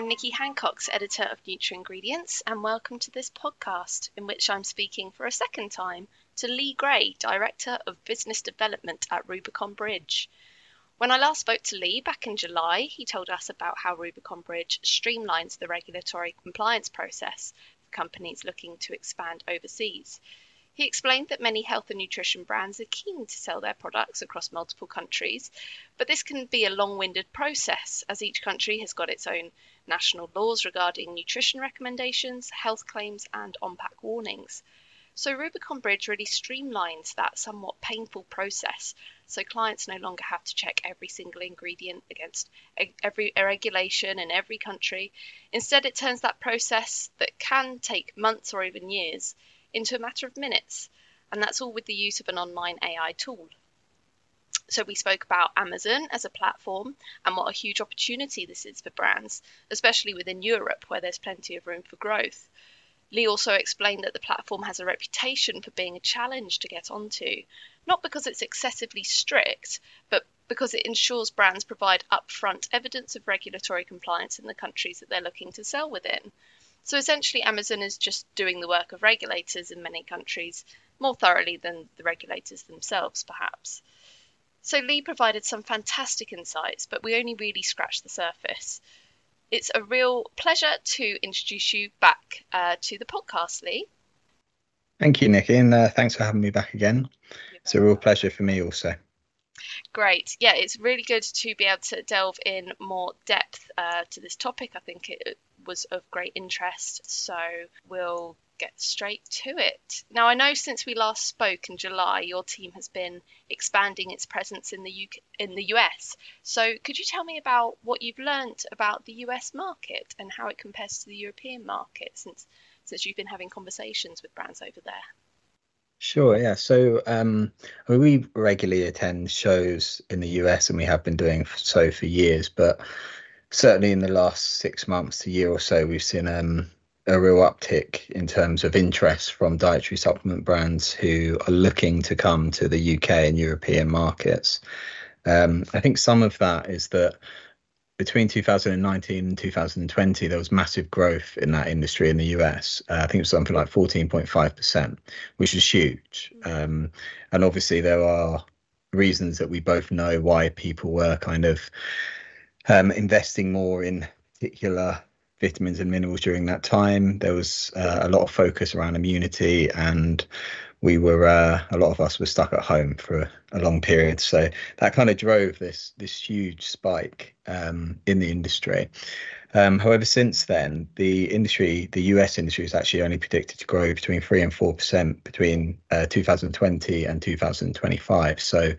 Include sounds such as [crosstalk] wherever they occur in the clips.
I'm Nikki Hancocks, editor of NutraIngredients, and welcome to this podcast in which I'm speaking for a second time to Lee Gray, Director of Business Development at Rubicon Bridge. When I last spoke to Lee back in July, he told us about how Rubicon Bridge streamlines the regulatory compliance process for companies looking to expand overseas. He explained that many health and nutrition brands are keen to sell their products across multiple countries, but this can be a long winded process as each country has got its own national laws regarding nutrition recommendations, health claims, and on pack warnings. So Rubicon Bridge really streamlines that somewhat painful process so clients no longer have to check every single ingredient against every regulation in every country. Instead, it turns that process that can take months or even years into a matter of minutes, and that's all with the use of an online AI tool. So, we spoke about Amazon as a platform and what a huge opportunity this is for brands, especially within Europe, where there's plenty of room for growth. Lee also explained that the platform has a reputation for being a challenge to get onto, not because it's excessively strict, but because it ensures brands provide upfront evidence of regulatory compliance in the countries that they're looking to sell within. So essentially, Amazon is just doing the work of regulators in many countries more thoroughly than the regulators themselves, perhaps. So Lee provided some fantastic insights, but we only really scratched the surface. It's a real pleasure to introduce you back uh, to the podcast, Lee. Thank you, Nikki, and uh, thanks for having me back again. It's a real pleasure for me also. Great. Yeah, it's really good to be able to delve in more depth uh, to this topic. I think it was of great interest. So we'll get straight to it. Now, I know since we last spoke in July, your team has been expanding its presence in the UK, in the US. So, could you tell me about what you've learned about the US market and how it compares to the European market since since you've been having conversations with brands over there? Sure, yeah. So um, I mean, we regularly attend shows in the US, and we have been doing so for years. But certainly in the last six months to year or so, we've seen um, a real uptick in terms of interest from dietary supplement brands who are looking to come to the UK and European markets. Um, I think some of that is that between 2019 and 2020, there was massive growth in that industry in the US. Uh, I think it was something like 14.5%, which is huge. Um, and obviously, there are reasons that we both know why people were kind of um, investing more in particular vitamins and minerals during that time. There was uh, a lot of focus around immunity and we were uh, a lot of us were stuck at home for a, a long period. So that kind of drove this this huge spike um, in the industry. Um, however since then the industry the us industry is actually only predicted to grow between 3 and 4 percent between uh, 2020 and 2025 so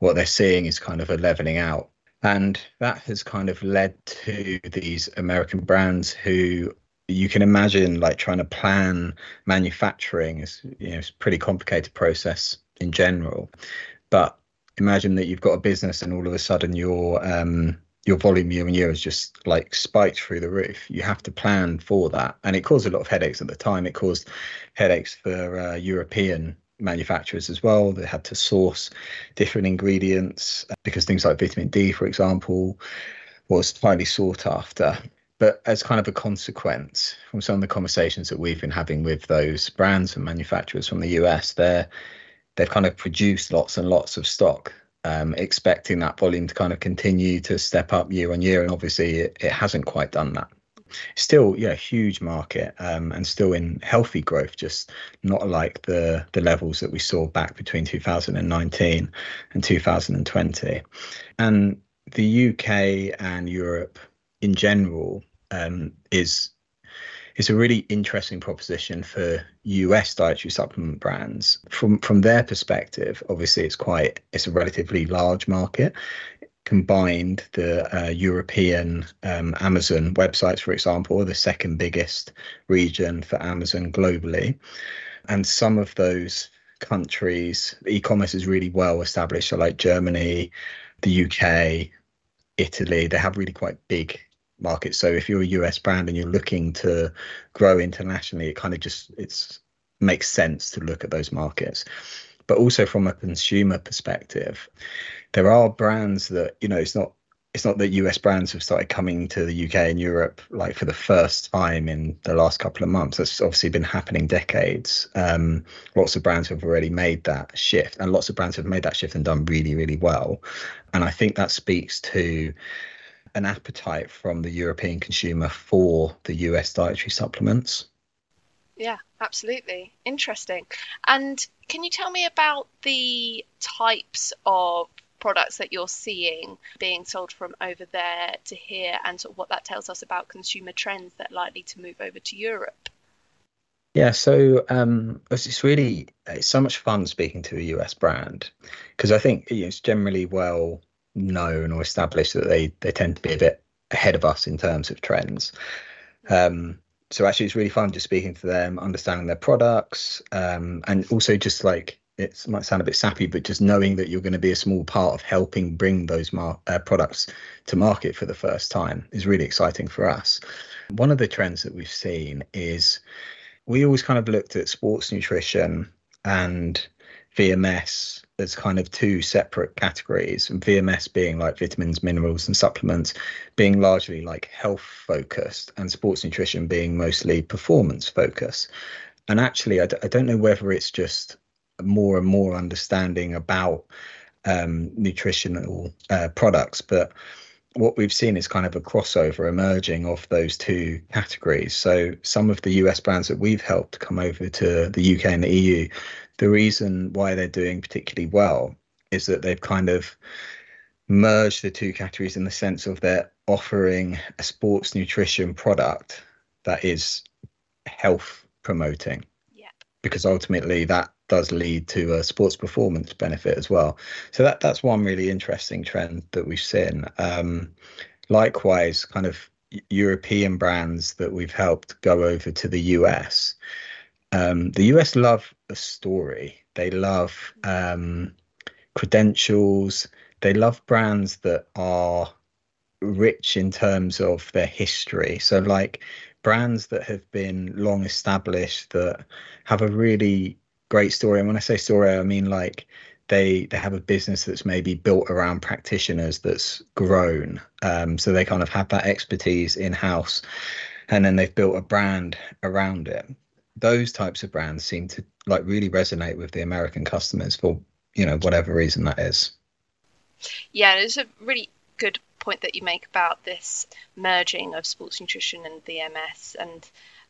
what they're seeing is kind of a leveling out and that has kind of led to these american brands who you can imagine like trying to plan manufacturing is you know it's a pretty complicated process in general. But imagine that you've got a business and all of a sudden your um your volume year on year is just like spiked through the roof. You have to plan for that. And it caused a lot of headaches at the time. It caused headaches for uh, european manufacturers as well they had to source different ingredients because things like vitamin d for example was highly sought after but as kind of a consequence from some of the conversations that we've been having with those brands and manufacturers from the US, they're they've kind of produced lots and lots of stock, um, expecting that volume to kind of continue to step up year on year, and obviously it, it hasn't quite done that. Still, yeah, huge market um, and still in healthy growth, just not like the the levels that we saw back between 2019 and 2020. And the UK and Europe in general um, is is a really interesting proposition for US dietary supplement brands. From from their perspective, obviously it's quite it's a relatively large market. Combined, the uh, European um, Amazon websites, for example, are the second biggest region for Amazon globally, and some of those countries, e-commerce is really well established. So, like Germany, the UK, Italy, they have really quite big markets. So if you're a US brand and you're looking to grow internationally, it kind of just it's makes sense to look at those markets. But also from a consumer perspective, there are brands that you know it's not it's not that US brands have started coming to the UK and Europe like for the first time in the last couple of months. That's obviously been happening decades. Um, lots of brands have already made that shift, and lots of brands have made that shift and done really, really well. And I think that speaks to an appetite from the European consumer for the US dietary supplements. Yeah, absolutely. Interesting. And can you tell me about the types of products that you're seeing being sold from over there to here and sort of what that tells us about consumer trends that are likely to move over to Europe? Yeah, so um, it's really it's so much fun speaking to a US brand because I think you know, it's generally well known or established that they they tend to be a bit ahead of us in terms of trends. Um, so actually, it's really fun just speaking to them, understanding their products, um, and also just like it might sound a bit sappy, but just knowing that you're going to be a small part of helping bring those mar- uh, products to market for the first time is really exciting for us. One of the trends that we've seen is we always kind of looked at sports nutrition and VMS as kind of two separate categories, and VMS being like vitamins, minerals, and supplements, being largely like health focused, and sports nutrition being mostly performance focused. And actually, I d- I don't know whether it's just more and more understanding about um, nutritional uh, products, but what we've seen is kind of a crossover emerging of those two categories. So some of the US brands that we've helped come over to the UK and the EU, the reason why they're doing particularly well is that they've kind of merged the two categories in the sense of they're offering a sports nutrition product that is health promoting. Yeah. Because ultimately that does lead to a sports performance benefit as well. So that that's one really interesting trend that we've seen. Um, likewise, kind of European brands that we've helped go over to the US. Um, the US love a story. They love um, credentials. They love brands that are rich in terms of their history. So, like brands that have been long established that have a really great story. And when I say story, I mean like they they have a business that's maybe built around practitioners that's grown. Um, so they kind of have that expertise in house, and then they've built a brand around it. Those types of brands seem to like really resonate with the American customers for you know whatever reason that is. Yeah, it's a really good point that you make about this merging of sports nutrition and VMS and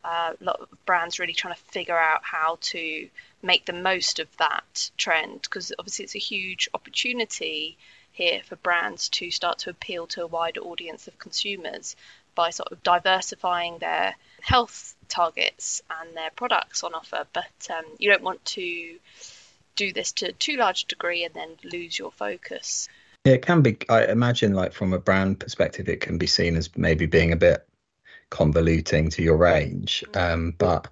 uh, a lot of brands really trying to figure out how to make the most of that trend because obviously it's a huge opportunity here for brands to start to appeal to a wider audience of consumers by sort of diversifying their health targets and their products on offer. But um, you don't want to do this to too large a degree and then lose your focus. Yeah, it can be. I imagine, like from a brand perspective, it can be seen as maybe being a bit convoluting to your range. Um, but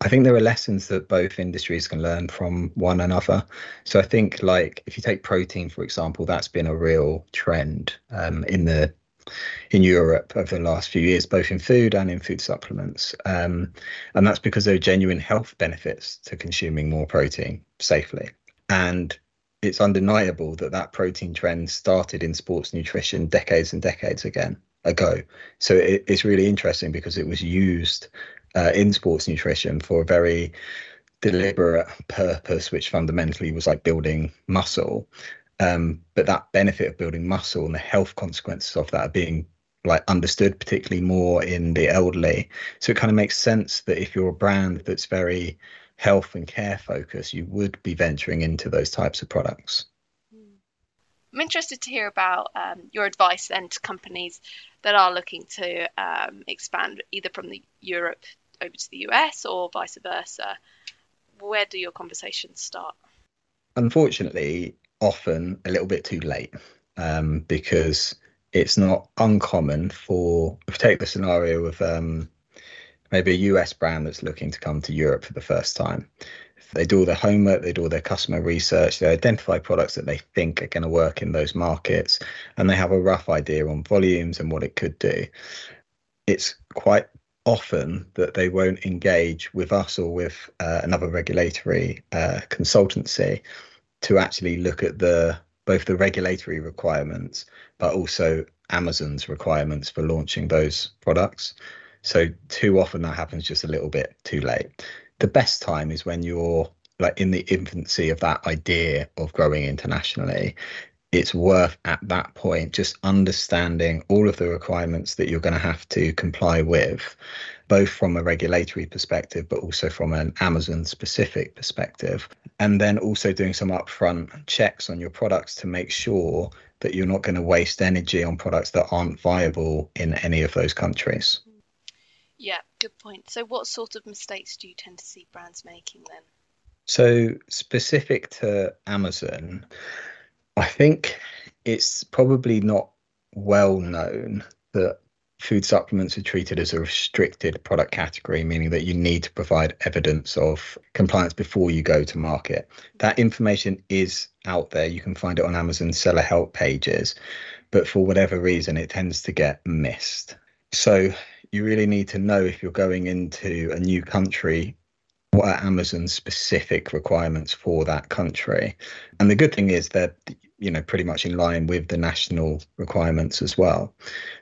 I think there are lessons that both industries can learn from one another. So I think, like, if you take protein, for example, that's been a real trend um, in the in Europe over the last few years, both in food and in food supplements. Um, and that's because there are genuine health benefits to consuming more protein safely. And it's undeniable that that protein trend started in sports nutrition decades and decades again ago. So it, it's really interesting because it was used uh, in sports nutrition for a very deliberate purpose, which fundamentally was like building muscle. Um, but that benefit of building muscle and the health consequences of that are being like understood, particularly more in the elderly. So it kind of makes sense that if you're a brand that's very health and care focused, you would be venturing into those types of products. I'm interested to hear about um, your advice then to companies that are looking to um, expand either from the Europe over to the US or vice versa. Where do your conversations start? Unfortunately, often a little bit too late um, because it's not uncommon for, if take the scenario of um, maybe a US brand that's looking to come to Europe for the first time. They do all their homework, they do all their customer research, they identify products that they think are going to work in those markets, and they have a rough idea on volumes and what it could do. It's quite often that they won't engage with us or with uh, another regulatory uh, consultancy to actually look at the both the regulatory requirements but also Amazon's requirements for launching those products. So too often that happens just a little bit too late. The best time is when you're like in the infancy of that idea of growing internationally. It's worth at that point just understanding all of the requirements that you're going to have to comply with, both from a regulatory perspective, but also from an Amazon specific perspective. And then also doing some upfront checks on your products to make sure that you're not going to waste energy on products that aren't viable in any of those countries. Yeah, good point. So, what sort of mistakes do you tend to see brands making then? So, specific to Amazon, I think it's probably not well known that food supplements are treated as a restricted product category, meaning that you need to provide evidence of compliance before you go to market. That information is out there. You can find it on Amazon seller help pages, but for whatever reason, it tends to get missed. So, you really need to know if you're going into a new country what are Amazon's specific requirements for that country. And the good thing is that you know pretty much in line with the national requirements as well.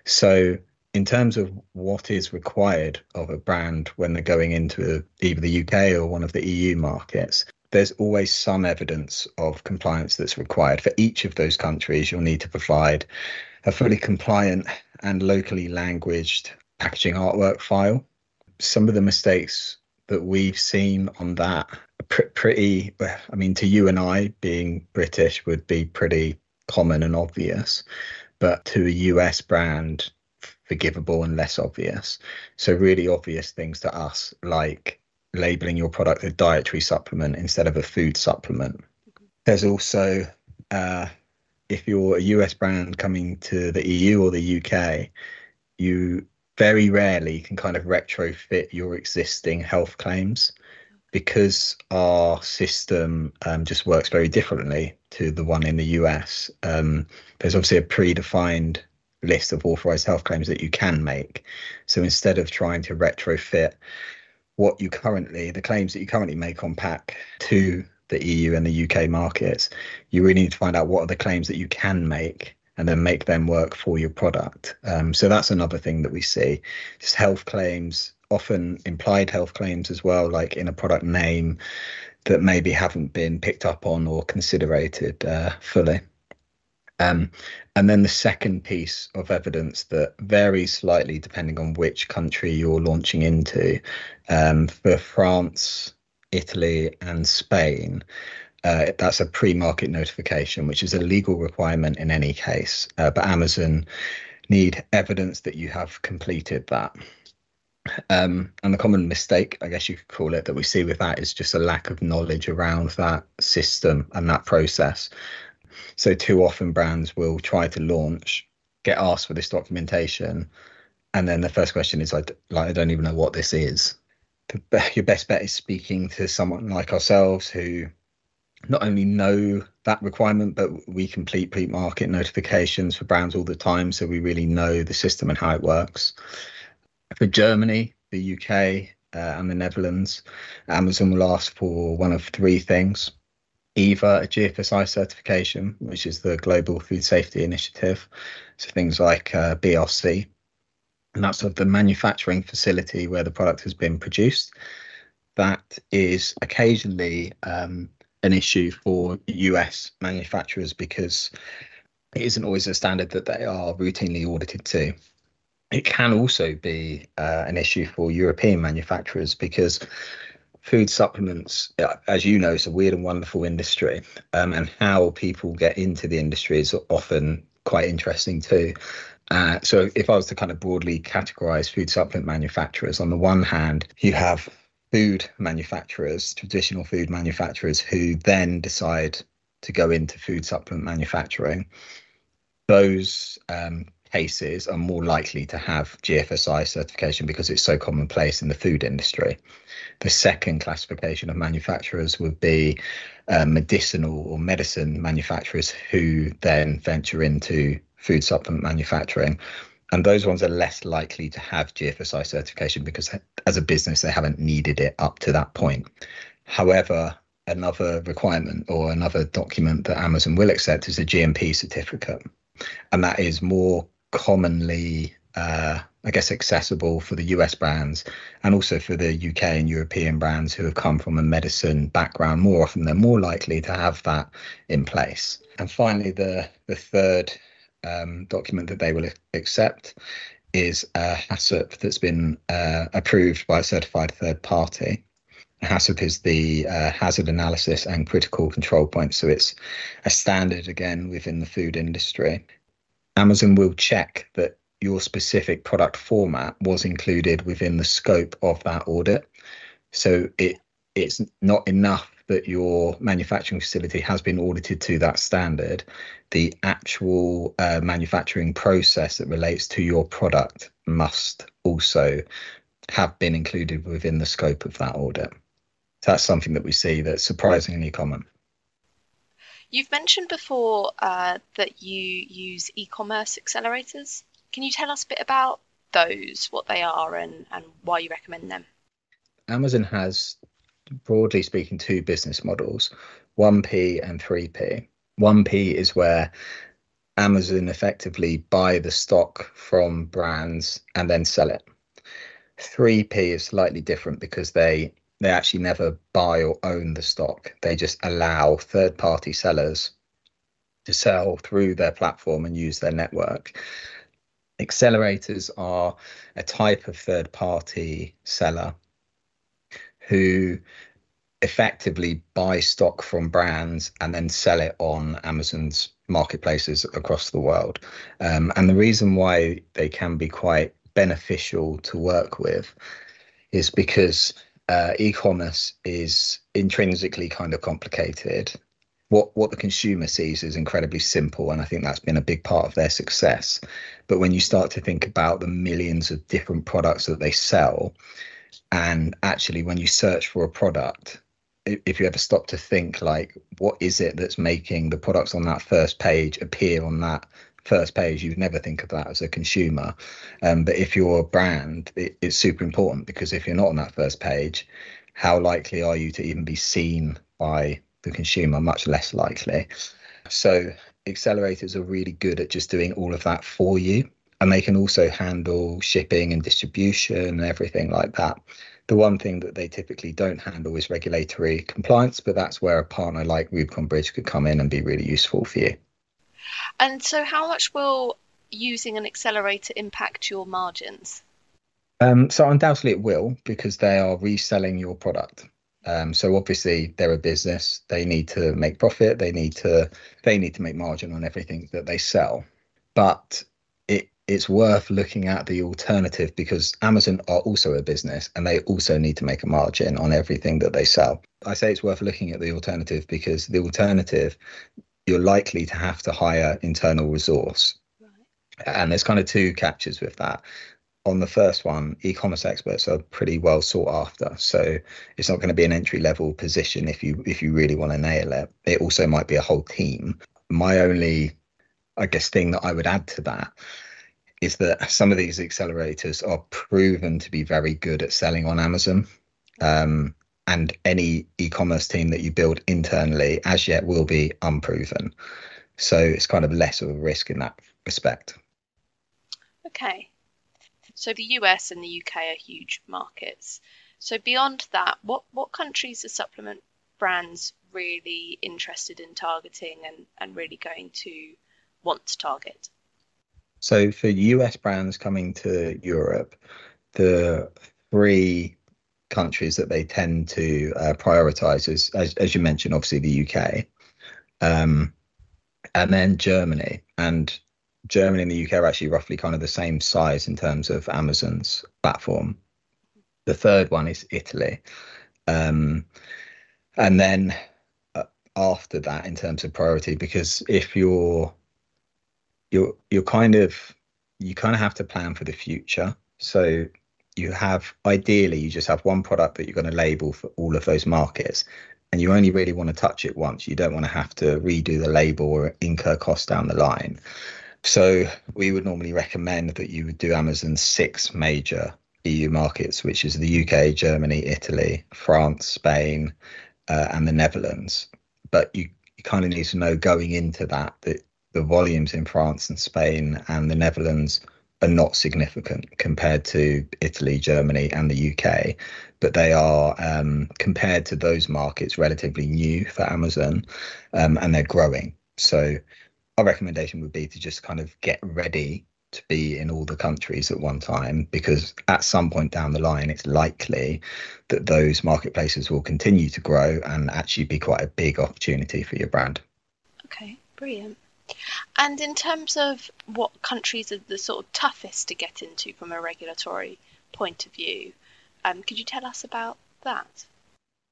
So in terms of what is required of a brand when they're going into either the UK or one of the EU markets, there's always some evidence of compliance that's required. For each of those countries, you'll need to provide a fully compliant and locally languaged packaging artwork file. Some of the mistakes that we've seen on that pr- pretty i mean to you and i being british would be pretty common and obvious but to a us brand forgivable and less obvious so really obvious things to us like labeling your product a dietary supplement instead of a food supplement there's also uh, if you're a us brand coming to the eu or the uk you very rarely can kind of retrofit your existing health claims because our system um, just works very differently to the one in the US. Um, there's obviously a predefined list of authorized health claims that you can make. So instead of trying to retrofit what you currently, the claims that you currently make on pack to the EU and the UK markets, you really need to find out what are the claims that you can make and then make them work for your product. Um, so that's another thing that we see. Just health claims, often implied health claims as well, like in a product name that maybe haven't been picked up on or considered uh, fully. Um, and then the second piece of evidence that varies slightly depending on which country you're launching into. Um, for France, Italy, and Spain, uh, that's a pre-market notification, which is a legal requirement in any case. Uh, but Amazon need evidence that you have completed that. Um, and the common mistake, I guess you could call it, that we see with that is just a lack of knowledge around that system and that process. So too often brands will try to launch, get asked for this documentation, and then the first question is like, like I don't even know what this is. The, your best bet is speaking to someone like ourselves who not only know that requirement, but we complete pre-market notifications for brands all the time, so we really know the system and how it works. For Germany, the UK, uh, and the Netherlands, Amazon will ask for one of three things: either a GFSI certification, which is the Global Food Safety Initiative, so things like uh, BRC, and that's of the manufacturing facility where the product has been produced. That is occasionally um, an issue for US manufacturers because it isn't always a standard that they are routinely audited to. It can also be uh, an issue for European manufacturers because food supplements, uh, as you know, is a weird and wonderful industry, um, and how people get into the industry is often quite interesting too. Uh, so, if I was to kind of broadly categorize food supplement manufacturers, on the one hand, you have food manufacturers, traditional food manufacturers, who then decide to go into food supplement manufacturing, those um, cases are more likely to have GFSI certification because it's so commonplace in the food industry. The second classification of manufacturers would be uh, medicinal or medicine manufacturers who then venture into food supplement manufacturing and those ones are less likely to have GFSI certification because as a business they haven't needed it up to that point. However, another requirement or another document that Amazon will accept is a GMP certificate, and that is more commonly uh, I guess accessible for the US brands and also for the UK and European brands who have come from a medicine background. More often, they're more likely to have that in place. And finally, the the third um, document that they will accept is a HACCP that's been uh, approved by a certified third party. HACCP is the uh, hazard analysis and critical control point. So it's a standard again within the food industry. Amazon will check that your specific product format was included within the scope of that audit. So it it's not enough that your manufacturing facility has been audited to that standard. The actual uh, manufacturing process that relates to your product must also have been included within the scope of that audit. So that's something that we see that's surprisingly common. You've mentioned before uh, that you use e commerce accelerators. Can you tell us a bit about those, what they are, and, and why you recommend them? Amazon has, broadly speaking, two business models 1P and 3P. 1P is where Amazon effectively buy the stock from brands and then sell it. 3P is slightly different because they they actually never buy or own the stock. They just allow third party sellers to sell through their platform and use their network. Accelerators are a type of third party seller who effectively buy stock from brands and then sell it on Amazon's marketplaces across the world. Um, and the reason why they can be quite beneficial to work with is because uh, e-commerce is intrinsically kind of complicated what what the consumer sees is incredibly simple and i think that's been a big part of their success but when you start to think about the millions of different products that they sell and actually when you search for a product if you ever stop to think like what is it that's making the products on that first page appear on that first page you'd never think of that as a consumer um, but if you're a brand it, it's super important because if you're not on that first page how likely are you to even be seen by the consumer, much less likely. So accelerators are really good at just doing all of that for you. And they can also handle shipping and distribution and everything like that. The one thing that they typically don't handle is regulatory compliance, but that's where a partner like Rubicon Bridge could come in and be really useful for you. And so, how much will using an accelerator impact your margins? Um, so, undoubtedly, it will because they are reselling your product. Um, so obviously they're a business. They need to make profit. They need to they need to make margin on everything that they sell. But it's worth looking at the alternative because Amazon are also a business and they also need to make a margin on everything that they sell. I say it's worth looking at the alternative because the alternative you're likely to have to hire internal resource. And there's kind of two catches with that on the first one, e-commerce experts are pretty well sought after. So it's not going to be an entry level position if you if you really want to nail it. It also might be a whole team. My only, I guess, thing that I would add to that is that some of these accelerators are proven to be very good at selling on Amazon. Um, and any e-commerce team that you build internally as yet will be unproven. So it's kind of less of a risk in that respect. Okay. So the US and the UK are huge markets. So beyond that, what, what countries are supplement brands really interested in targeting and, and really going to want to target? So for US brands coming to Europe, the three countries that they tend to uh, prioritize is, as, as you mentioned, obviously the UK, um, and then Germany. And Germany and the UK are actually roughly kind of the same size in terms of Amazon's platform. The third one is Italy. Um, and then uh, after that, in terms of priority, because if you're you're you're kind of you kind of have to plan for the future. So you have ideally you just have one product that you're going to label for all of those markets and you only really want to touch it once you don't want to have to redo the label or incur costs down the line so we would normally recommend that you would do Amazon's six major EU markets, which is the UK, Germany, Italy, France, Spain, uh, and the Netherlands. But you, you kind of need to know going into that that the volumes in France and Spain and the Netherlands are not significant compared to Italy, Germany, and the UK, but they are um, compared to those markets relatively new for Amazon, um, and they're growing. So, our recommendation would be to just kind of get ready to be in all the countries at one time because at some point down the line it's likely that those marketplaces will continue to grow and actually be quite a big opportunity for your brand. Okay, brilliant. And in terms of what countries are the sort of toughest to get into from a regulatory point of view, um, could you tell us about that?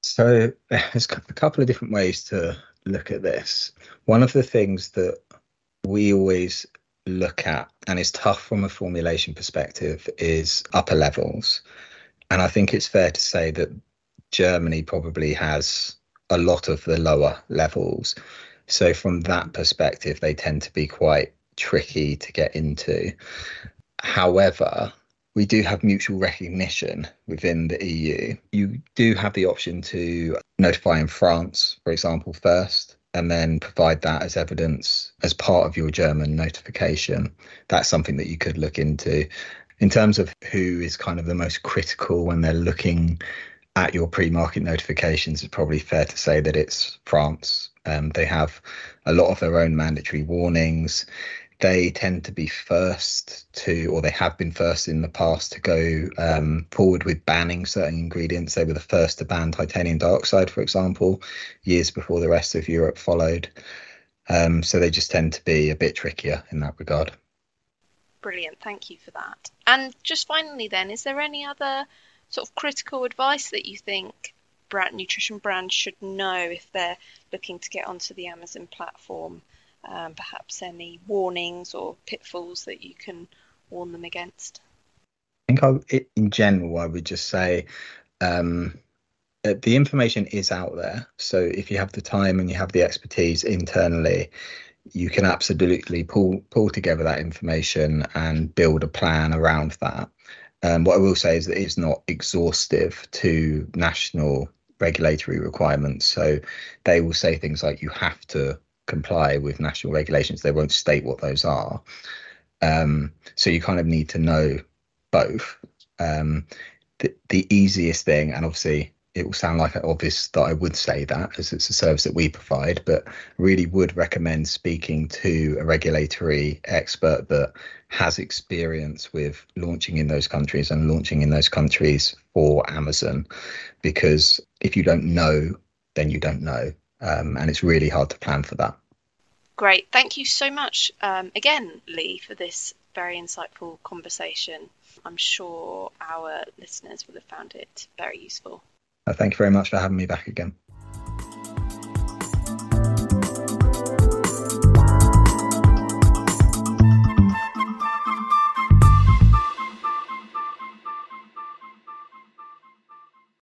So [laughs] there's a couple of different ways to look at this. One of the things that we always look at and is tough from a formulation perspective is upper levels. And I think it's fair to say that Germany probably has a lot of the lower levels. So from that perspective, they tend to be quite tricky to get into. However, we do have mutual recognition within the EU. You do have the option to notify in France, for example, first, and then provide that as evidence as part of your German notification. That's something that you could look into. In terms of who is kind of the most critical when they're looking at your pre-market notifications, it's probably fair to say that it's France. Um, they have a lot of their own mandatory warnings. They tend to be first to, or they have been first in the past to go um, forward with banning certain ingredients. They were the first to ban titanium dioxide, for example, years before the rest of Europe followed. Um, so they just tend to be a bit trickier in that regard. Brilliant, thank you for that. And just finally, then, is there any other sort of critical advice that you think brand nutrition brands should know if they're looking to get onto the Amazon platform? Um, perhaps any warnings or pitfalls that you can warn them against? I think I, in general, I would just say um, uh, the information is out there. So if you have the time and you have the expertise internally, you can absolutely pull pull together that information and build a plan around that. Um, what I will say is that it's not exhaustive to national regulatory requirements. So they will say things like you have to comply with national regulations. They won't state what those are. Um, so you kind of need to know both. Um, the, the easiest thing, and obviously it will sound like obvious that I would say that as it's a service that we provide, but really would recommend speaking to a regulatory expert that has experience with launching in those countries and launching in those countries for Amazon. Because if you don't know, then you don't know. Um, and it's really hard to plan for that. Great. Thank you so much um, again, Lee, for this very insightful conversation. I'm sure our listeners will have found it very useful. Uh, thank you very much for having me back again.